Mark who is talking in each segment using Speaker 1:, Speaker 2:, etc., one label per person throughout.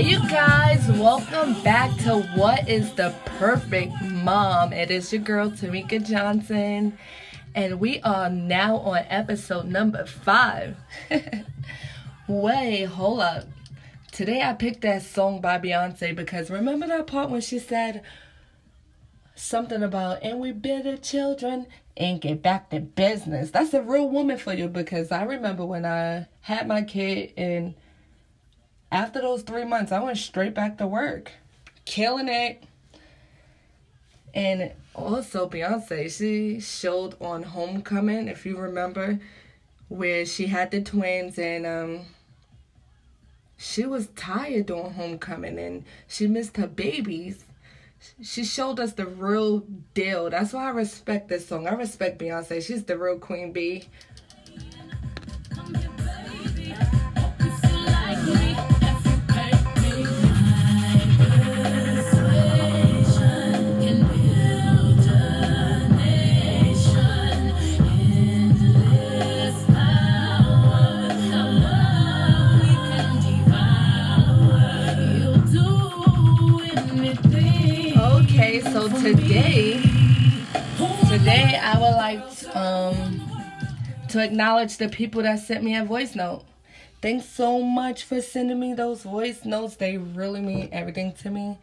Speaker 1: Hey, you guys, welcome back to What is the Perfect Mom? It is your girl, Tamika Johnson, and we are now on episode number five. Wait, hold up. Today I picked that song by Beyonce because remember that part when she said something about, and we better children and get back to business. That's a real woman for you because I remember when I had my kid and after those three months, I went straight back to work, killing it. And also, Beyonce, she showed on Homecoming, if you remember, where she had the twins and um, she was tired doing Homecoming and she missed her babies. She showed us the real deal. That's why I respect this song. I respect Beyonce. She's the real queen bee. So today, today I would like um, to acknowledge the people that sent me a voice note. Thanks so much for sending me those voice notes. They really mean everything to me.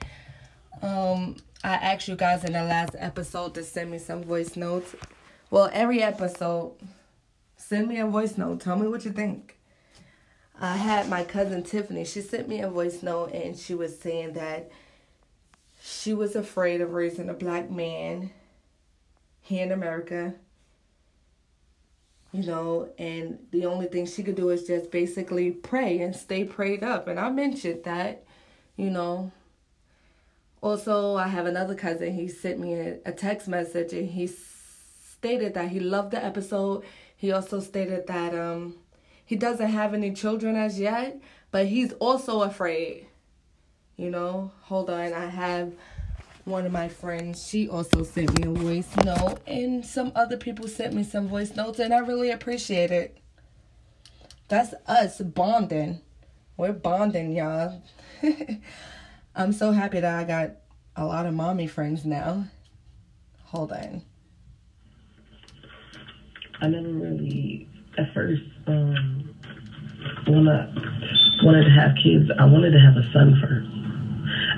Speaker 1: Um, I asked you guys in the last episode to send me some voice notes. Well, every episode, send me a voice note. Tell me what you think. I had my cousin Tiffany. She sent me a voice note and she was saying that she was afraid of raising a black man here in America. You know, and the only thing she could do is just basically pray and stay prayed up. And I mentioned that, you know. Also, I have another cousin. He sent me a, a text message and he stated that he loved the episode. He also stated that um he doesn't have any children as yet, but he's also afraid you know, hold on. I have one of my friends. She also sent me a voice note, and some other people sent me some voice notes, and I really appreciate it. That's us bonding. We're bonding, y'all. I'm so happy that I got a lot of mommy friends now. Hold on.
Speaker 2: I never really, at first, um, when I wanted to have kids, I wanted to have a son first.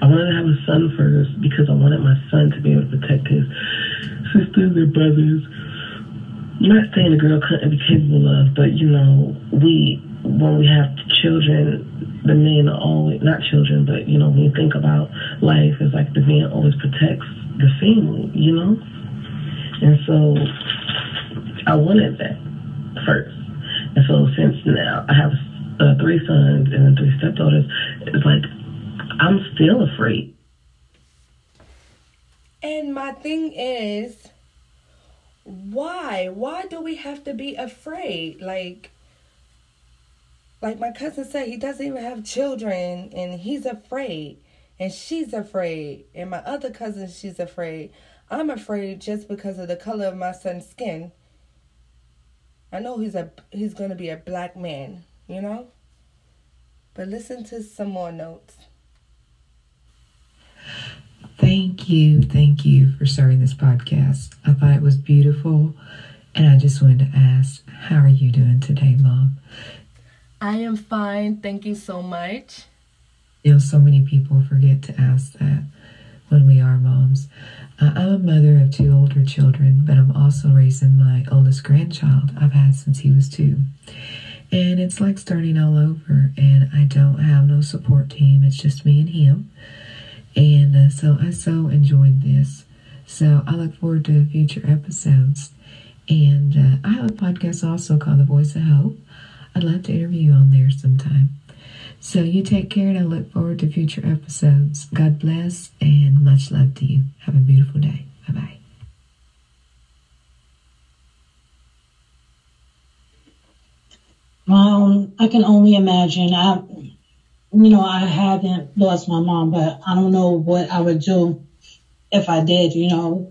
Speaker 2: I wanted to have a son first because I wanted my son to be able to protect his sisters and brothers. I'm not saying a girl couldn't be capable of, but you know, we when we have children, the men always not children, but you know, when you think about life, it's like the man always protects the family, you know. And so I wanted that first. And so since now I have uh, three sons and three stepdaughters, it's like I'm still afraid.
Speaker 1: And my thing is, why? Why do we have to be afraid? Like, like my cousin said, he doesn't even have children and he's afraid. And she's afraid. And my other cousin, she's afraid. I'm afraid just because of the color of my son's skin. I know he's a he's gonna be a black man, you know? But listen to some more notes.
Speaker 3: Thank you, thank you for starting this podcast. I thought it was beautiful, and I just wanted to ask, how are you doing today, Mom?
Speaker 1: I am fine. Thank you so much.
Speaker 3: You know, so many people forget to ask that when we are moms. Uh, I'm a mother of two older children, but I'm also raising my oldest grandchild I've had since he was two. And it's like starting all over, and I don't have no support team. It's just me and him. And uh, so I so enjoyed this. So I look forward to future episodes. And uh, I have a podcast also called The Voice of Hope. I'd love to interview you on there sometime. So you take care and I look forward to future episodes. God bless and much love to you. Have a beautiful day. Bye bye.
Speaker 4: Um, I can only imagine. I you know, I haven't lost my mom, but I don't know what I would do if I did, you know.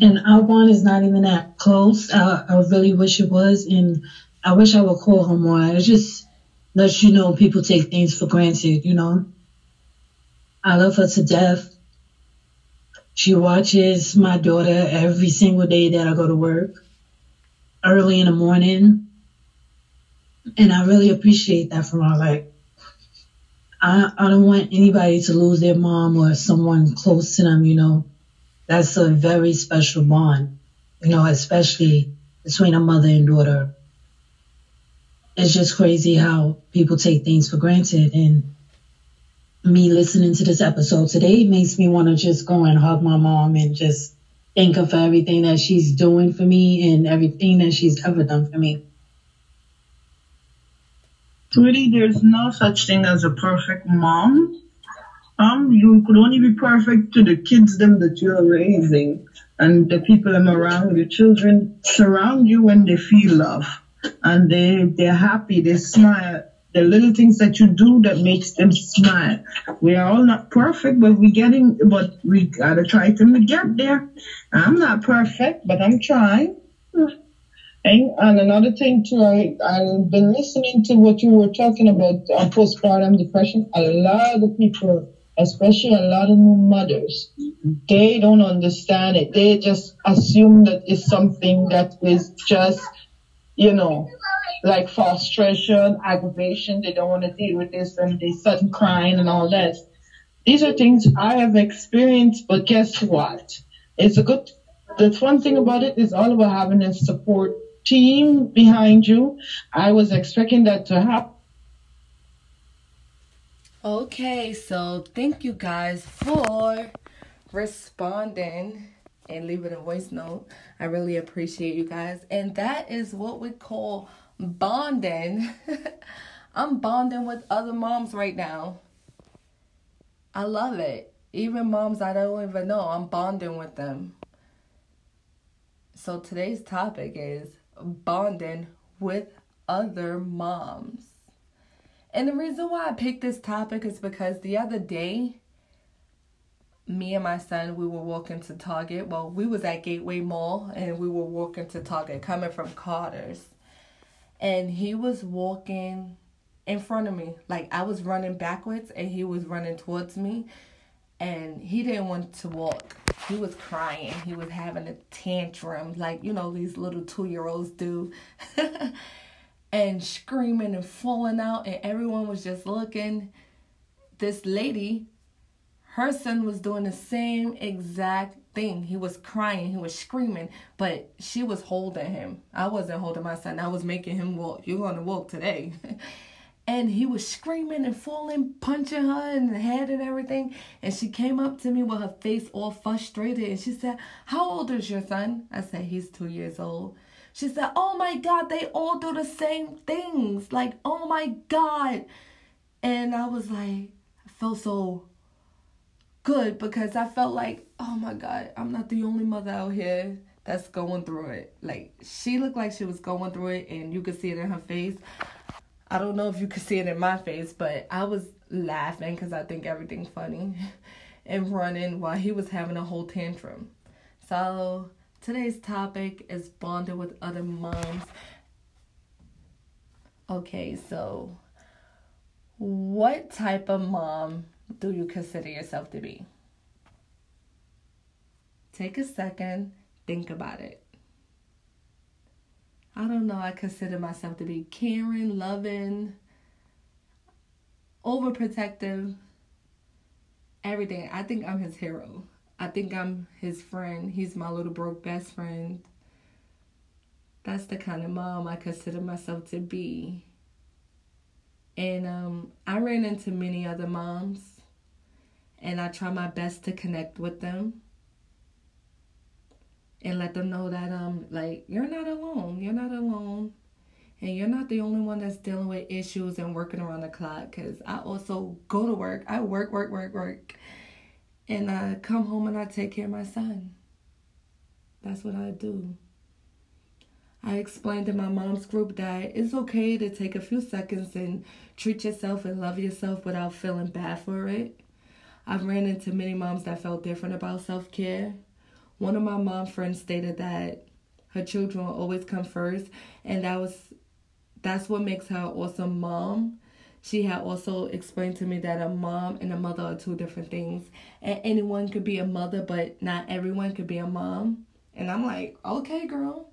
Speaker 4: And our bond is not even that close. I, I really wish it was, and I wish I would call her more. It just lets you know people take things for granted, you know. I love her to death. She watches my daughter every single day that I go to work, early in the morning. And I really appreciate that from her. Like, I, I don't want anybody to lose their mom or someone close to them, you know. That's a very special bond, you know, especially between a mother and daughter. It's just crazy how people take things for granted and me listening to this episode today makes me want to just go and hug my mom and just thank her for everything that she's doing for me and everything that she's ever done for me.
Speaker 5: Sweetie, there's no such thing as a perfect mom. Um, you could only be perfect to the kids them that you're raising and the people them around your children surround you when they feel love and they they're happy, they smile the little things that you do that makes them smile. We are all not perfect, but we're getting, but we gotta try to get there. I'm not perfect, but I'm trying. And, and another thing too, I, I've been listening to what you were talking about on postpartum depression. A lot of people, especially a lot of new mothers, they don't understand it. They just assume that it's something that is just, you know, like frustration, aggravation. They don't want to deal with this and they start crying and all that. These are things I have experienced, but guess what? It's a good, that's one thing about it is all about having a support team behind you. I was expecting that to happen.
Speaker 1: Okay, so thank you guys for responding and leaving a voice note. I really appreciate you guys. And that is what we call bonding. I'm bonding with other moms right now. I love it. Even moms I don't even know, I'm bonding with them. So today's topic is bonding with other moms. And the reason why I picked this topic is because the other day, me and my son, we were walking to Target. Well, we was at Gateway Mall and we were walking to Target coming from Carter's and he was walking in front of me. Like I was running backwards and he was running towards me and he didn't want to walk. He was crying. He was having a tantrum like, you know, these little 2-year-olds do. and screaming and falling out and everyone was just looking. This lady, her son was doing the same exact thing. He was crying, he was screaming, but she was holding him. I wasn't holding my son. I was making him walk. You're gonna walk today. and he was screaming and falling, punching her in the head and everything. And she came up to me with her face all frustrated and she said, How old is your son? I said, He's two years old. She said, Oh my God, they all do the same things. Like, oh my God. And I was like, I felt so good because I felt like, oh my God, I'm not the only mother out here that's going through it. Like, she looked like she was going through it, and you could see it in her face. I don't know if you could see it in my face, but I was laughing because I think everything funny and running while he was having a whole tantrum. So, today's topic is bonding with other moms. Okay, so what type of mom do you consider yourself to be? Take a second, think about it. I don't know, I consider myself to be caring, loving, overprotective, everything. I think I'm his hero. I think I'm his friend. He's my little broke best friend. That's the kind of mom I consider myself to be. And um, I ran into many other moms and I try my best to connect with them and let them know that um like you're not alone. You're not alone. And you're not the only one that's dealing with issues and working around the clock cuz I also go to work. I work, work, work, work. And I come home and I take care of my son. That's what I do. I explained in my mom's group that it's okay to take a few seconds and treat yourself and love yourself without feeling bad for it. I've ran into many moms that felt different about self care. One of my mom friends stated that her children always come first, and that was that's what makes her awesome mom. she had also explained to me that a mom and a mother are two different things. And anyone could be a mother, but not everyone could be a mom. And I'm like, okay, girl,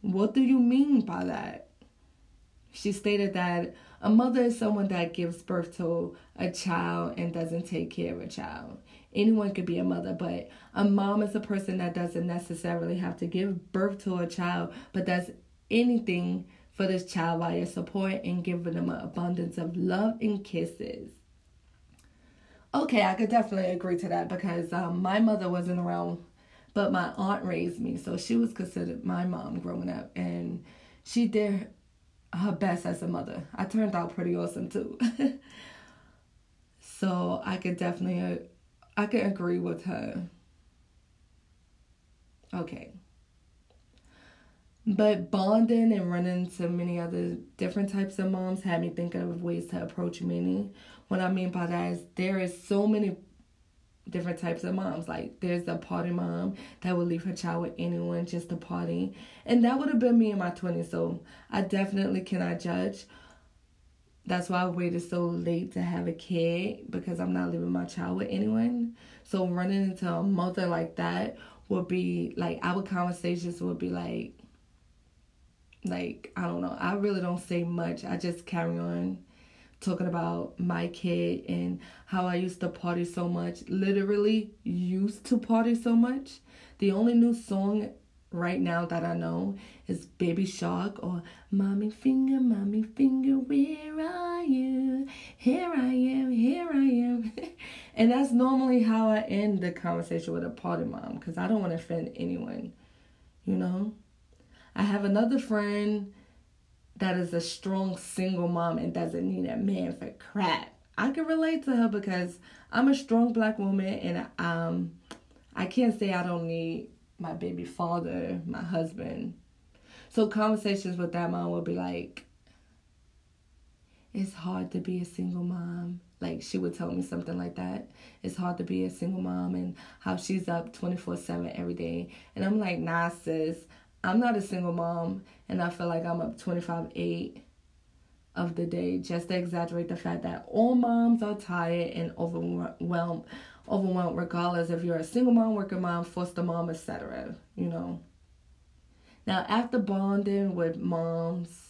Speaker 1: what do you mean by that? She stated that a mother is someone that gives birth to a child and doesn't take care of a child. Anyone could be a mother, but a mom is a person that doesn't necessarily have to give birth to a child, but does anything for this child while you support and giving them an abundance of love and kisses. Okay, I could definitely agree to that because um, my mother wasn't around, but my aunt raised me, so she was considered my mom growing up, and she did her best as a mother. I turned out pretty awesome too. so I could definitely, I could agree with her. Okay. But bonding and running into many other different types of moms had me thinking of ways to approach many. What I mean by that is there is so many different types of moms. Like there's the party mom that would leave her child with anyone just to party. And that would have been me in my 20s. So I definitely cannot judge. That's why I waited so late to have a kid because I'm not leaving my child with anyone. So running into a mother like that would be like our conversations would be like like I don't know. I really don't say much. I just carry on talking about my kid and how I used to party so much. Literally used to party so much. The only new song right now that I know is Baby Shark or Mommy Finger, Mommy Finger, where are you? Here I am, here I am. and that's normally how I end the conversation with a party mom because I don't want to offend anyone, you know? I have another friend that is a strong single mom and doesn't need a man for crap. I can relate to her because I'm a strong black woman and um I can't say I don't need my baby father, my husband. So conversations with that mom will be like it's hard to be a single mom. Like she would tell me something like that. It's hard to be a single mom and how she's up 24/7 every day. And I'm like, "Nah, sis. I'm not a single mom, and I feel like I'm up 25 8 of the day just to exaggerate the fact that all moms are tired and overwhelmed overwhelmed regardless if you're a single mom working mom foster mom etc you know now after bonding with moms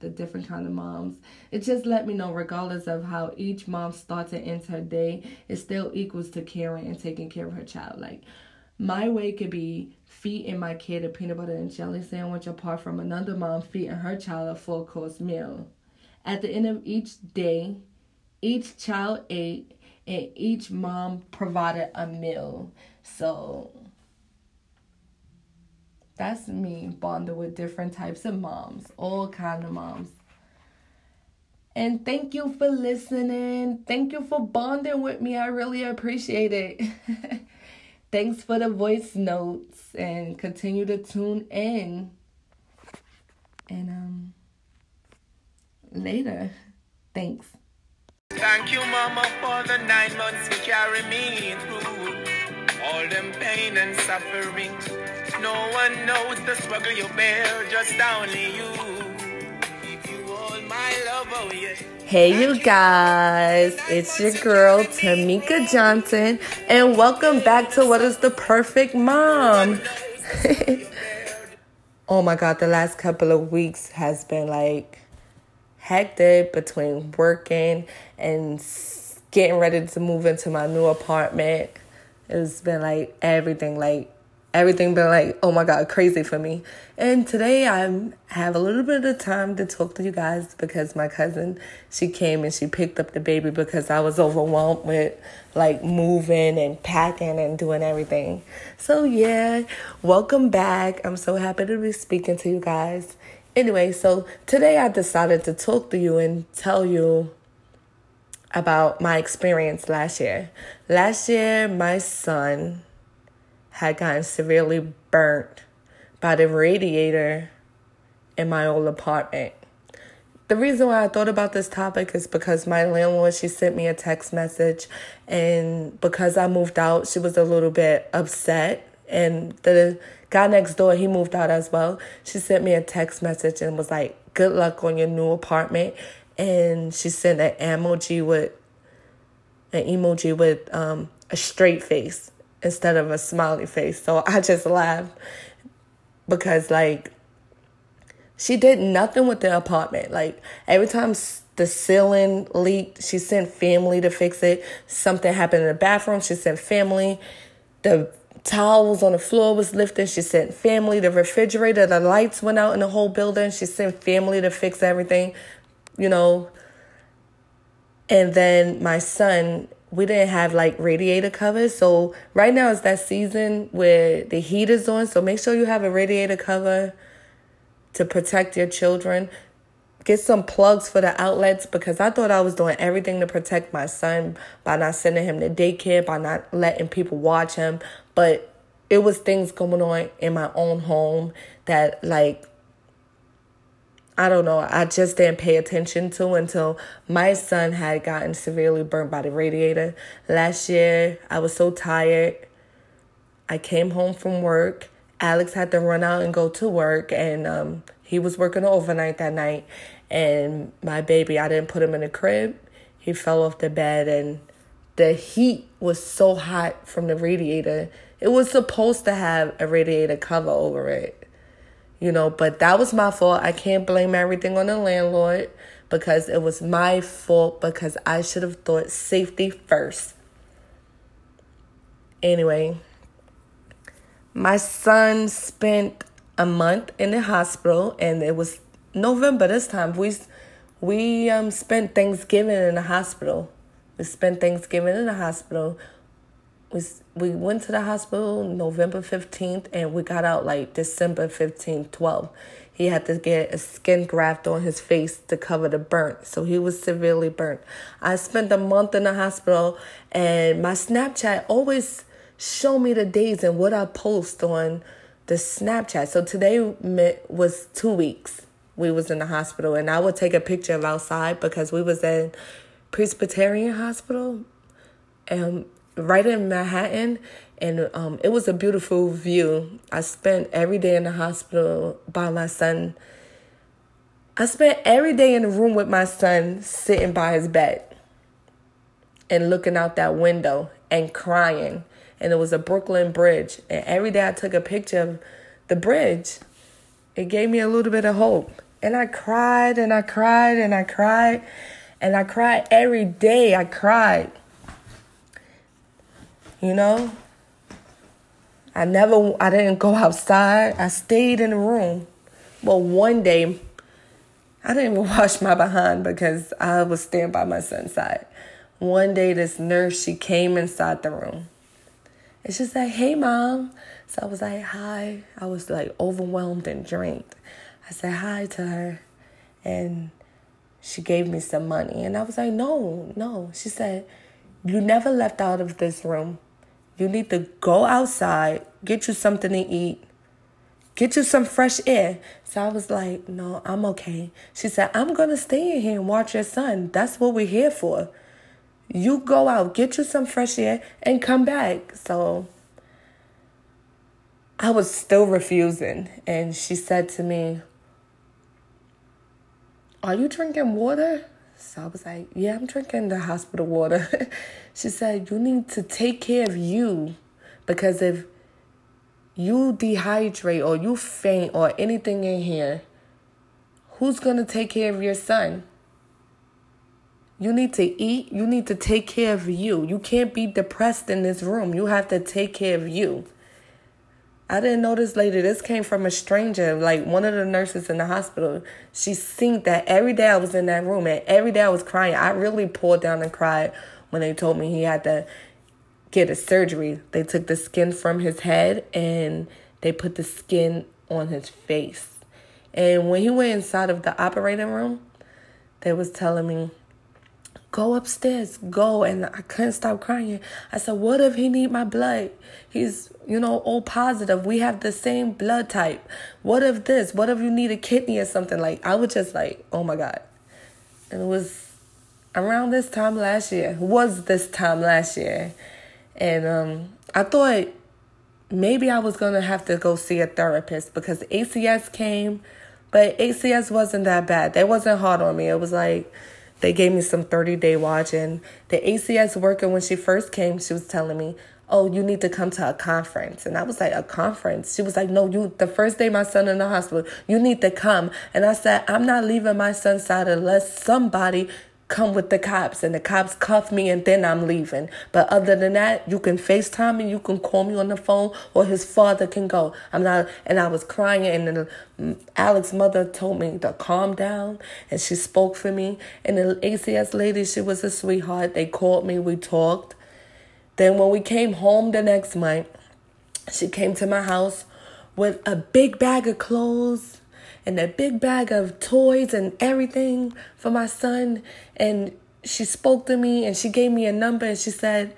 Speaker 1: the different kind of moms it just let me know regardless of how each mom starts and ends her day it still equals to caring and taking care of her child like my way could be feeding my kid a peanut butter and jelly sandwich apart from another mom feeding her child a full course meal. At the end of each day, each child ate and each mom provided a meal. So that's me bonding with different types of moms, all kind of moms. And thank you for listening. Thank you for bonding with me. I really appreciate it. Thanks for the voice notes and continue to tune in. And um later. Thanks.
Speaker 6: Thank you, Mama, for the nine months you carry me through. All them pain and suffering. No one knows the struggle you bear, just only you. You all my love, oh yeah.
Speaker 1: Hey, you guys, it's your girl Tamika Johnson, and welcome back to What is the Perfect Mom. oh my god, the last couple of weeks has been like hectic between working and getting ready to move into my new apartment. It's been like everything, like everything been like, oh my God, crazy for me. And today I have a little bit of time to talk to you guys because my cousin, she came and she picked up the baby because I was overwhelmed with like moving and packing and doing everything. So yeah, welcome back. I'm so happy to be speaking to you guys. Anyway, so today I decided to talk to you and tell you about my experience last year. Last year, my son, had gotten severely burnt by the radiator in my old apartment. The reason why I thought about this topic is because my landlord, she sent me a text message and because I moved out, she was a little bit upset and the guy next door, he moved out as well. She sent me a text message and was like, "Good luck on your new apartment." and she sent an emoji with an emoji with um, a straight face instead of a smiley face. So I just laughed because like she did nothing with the apartment. Like every time the ceiling leaked, she sent family to fix it. Something happened in the bathroom, she sent family. The towels on the floor was lifted, she sent family. The refrigerator, the lights went out in the whole building, she sent family to fix everything. You know, and then my son, we didn't have like radiator covers. So right now it's that season where the heat is on. So make sure you have a radiator cover to protect your children. Get some plugs for the outlets because I thought I was doing everything to protect my son by not sending him to daycare, by not letting people watch him. But it was things going on in my own home that like I don't know, I just didn't pay attention to until my son had gotten severely burnt by the radiator. Last year, I was so tired. I came home from work. Alex had to run out and go to work, and um, he was working overnight that night. And my baby, I didn't put him in the crib. He fell off the bed, and the heat was so hot from the radiator. It was supposed to have a radiator cover over it you know, but that was my fault. I can't blame everything on the landlord because it was my fault because I should have thought safety first. Anyway, my son spent a month in the hospital and it was November this time. We we um spent Thanksgiving in the hospital. We spent Thanksgiving in the hospital we we went to the hospital November 15th and we got out like December 15th, 12. He had to get a skin graft on his face to cover the burn. So he was severely burnt. I spent a month in the hospital and my Snapchat always show me the days and what I post on the Snapchat. So today was 2 weeks. We was in the hospital and I would take a picture of outside because we was in Presbyterian Hospital. And right in Manhattan, and um, it was a beautiful view. I spent every day in the hospital by my son. I spent every day in the room with my son, sitting by his bed and looking out that window and crying. And it was a Brooklyn Bridge. And every day I took a picture of the bridge. It gave me a little bit of hope. And I cried and I cried and I cried. And I cried every day. I cried. You know? I never, I didn't go outside. I stayed in the room. Well, one day, I didn't even wash my behind because I was staying by my son's side. One day, this nurse, she came inside the room. And she said, Hey, mom. So I was like, Hi. I was like overwhelmed and drained. I said hi to her. And she gave me some money. And I was like, No, no. She said, You never left out of this room. You need to go outside, get you something to eat, get you some fresh air. So I was like, no, I'm okay. She said, I'm going to stay in here and watch your son. That's what we're here for. You go out, get you some fresh air, and come back. So I was still refusing. And she said to me, Are you drinking water? So I was like, Yeah, I'm drinking the hospital water. she said, You need to take care of you because if you dehydrate or you faint or anything in here, who's going to take care of your son? You need to eat. You need to take care of you. You can't be depressed in this room. You have to take care of you. I didn't know this lady. This came from a stranger, like one of the nurses in the hospital. She seen that every day I was in that room and every day I was crying. I really pulled down and cried when they told me he had to get a surgery. They took the skin from his head and they put the skin on his face. And when he went inside of the operating room, they was telling me go upstairs, go. And I couldn't stop crying. I said, what if he need my blood? He's, you know, O positive. We have the same blood type. What if this? What if you need a kidney or something? Like, I was just like, oh my God. And it was around this time last year. Was this time last year. And um, I thought maybe I was going to have to go see a therapist because ACS came But ACS wasn't that bad. They wasn't hard on me. It was like they gave me some 30 day watch. And the ACS worker, when she first came, she was telling me, Oh, you need to come to a conference. And I was like, A conference? She was like, No, you, the first day my son in the hospital, you need to come. And I said, I'm not leaving my son's side unless somebody come with the cops and the cops cuff me and then I'm leaving. But other than that, you can FaceTime me, you can call me on the phone, or his father can go. I'm not, and I was crying, and then mm, Alex's mother told me to calm down, and she spoke for me. And the ACS lady, she was a sweetheart. They called me, we talked. Then when we came home the next month, she came to my house with a big bag of clothes and a big bag of toys and everything for my son. And she spoke to me and she gave me a number and she said,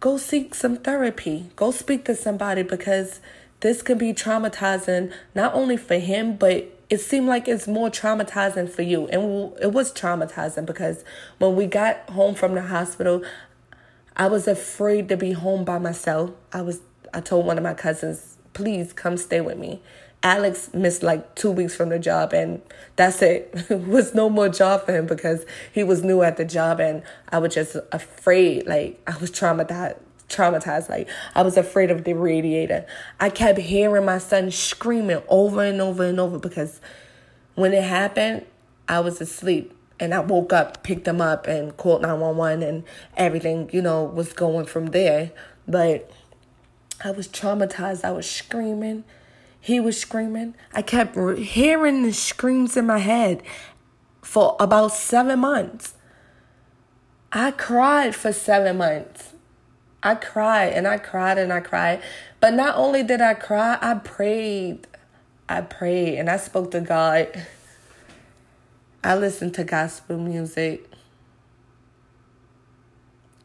Speaker 1: Go seek some therapy. Go speak to somebody because this can be traumatizing, not only for him, but it seemed like it's more traumatizing for you. And it was traumatizing because when we got home from the hospital, I was afraid to be home by myself. I was I told one of my cousins, please come stay with me. Alex missed like two weeks from the job, and that's it. was no more job for him because he was new at the job, and I was just afraid. Like I was traumatized. Traumatized, like I was afraid of the radiator. I kept hearing my son screaming over and over and over because when it happened, I was asleep and I woke up, picked him up, and called 911, and everything, you know, was going from there. But I was traumatized. I was screaming. He was screaming. I kept hearing the screams in my head for about seven months. I cried for seven months. I cried and I cried and I cried. But not only did I cry, I prayed. I prayed and I spoke to God. I listened to gospel music.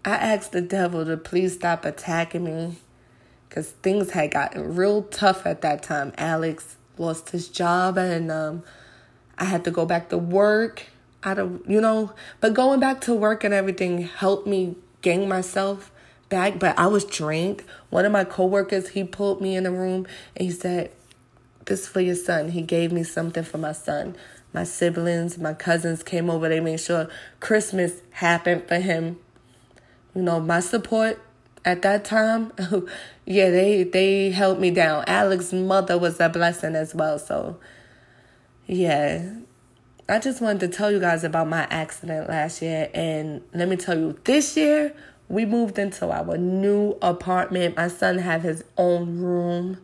Speaker 1: I asked the devil to please stop attacking me because things had gotten real tough at that time. Alex lost his job and um, I had to go back to work. Out of you know, but going back to work and everything helped me gain myself back. But I was drained. One of my coworkers he pulled me in a room and he said, "This for your son." He gave me something for my son. My siblings, my cousins came over. They made sure Christmas happened for him. You know, my support at that time, yeah, they they held me down. Alex's mother was a blessing as well. So, yeah, I just wanted to tell you guys about my accident last year, and let me tell you, this year we moved into our new apartment. My son have his own room.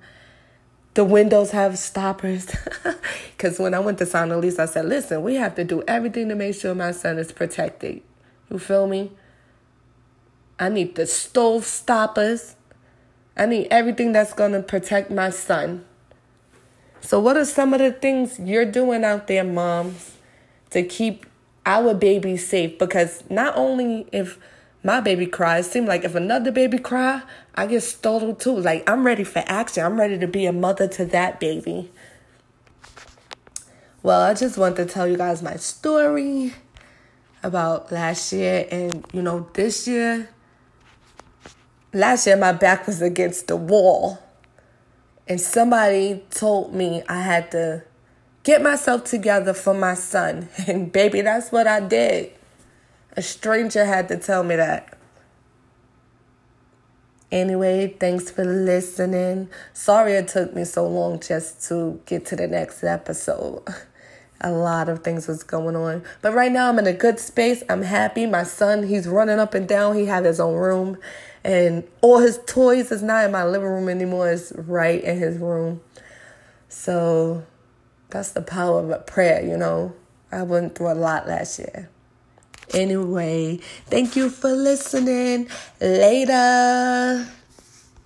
Speaker 1: The windows have stoppers. Because when I went to sign the lease, I said, listen, we have to do everything to make sure my son is protected. You feel me? I need the stove stoppers. I need everything that's going to protect my son. So, what are some of the things you're doing out there, moms, to keep our baby safe? Because not only if my baby cries, seems like if another baby cry, I get startled too. Like I'm ready for action. I'm ready to be a mother to that baby. Well, I just want to tell you guys my story about last year and you know this year last year my back was against the wall and somebody told me I had to get myself together for my son. And baby, that's what I did. A stranger had to tell me that. Anyway, thanks for listening. Sorry it took me so long just to get to the next episode. A lot of things was going on. But right now I'm in a good space. I'm happy. My son, he's running up and down. He had his own room and all his toys is not in my living room anymore. It's right in his room. So that's the power of a prayer you know. I went through a lot last year. Anyway thank you for listening. Later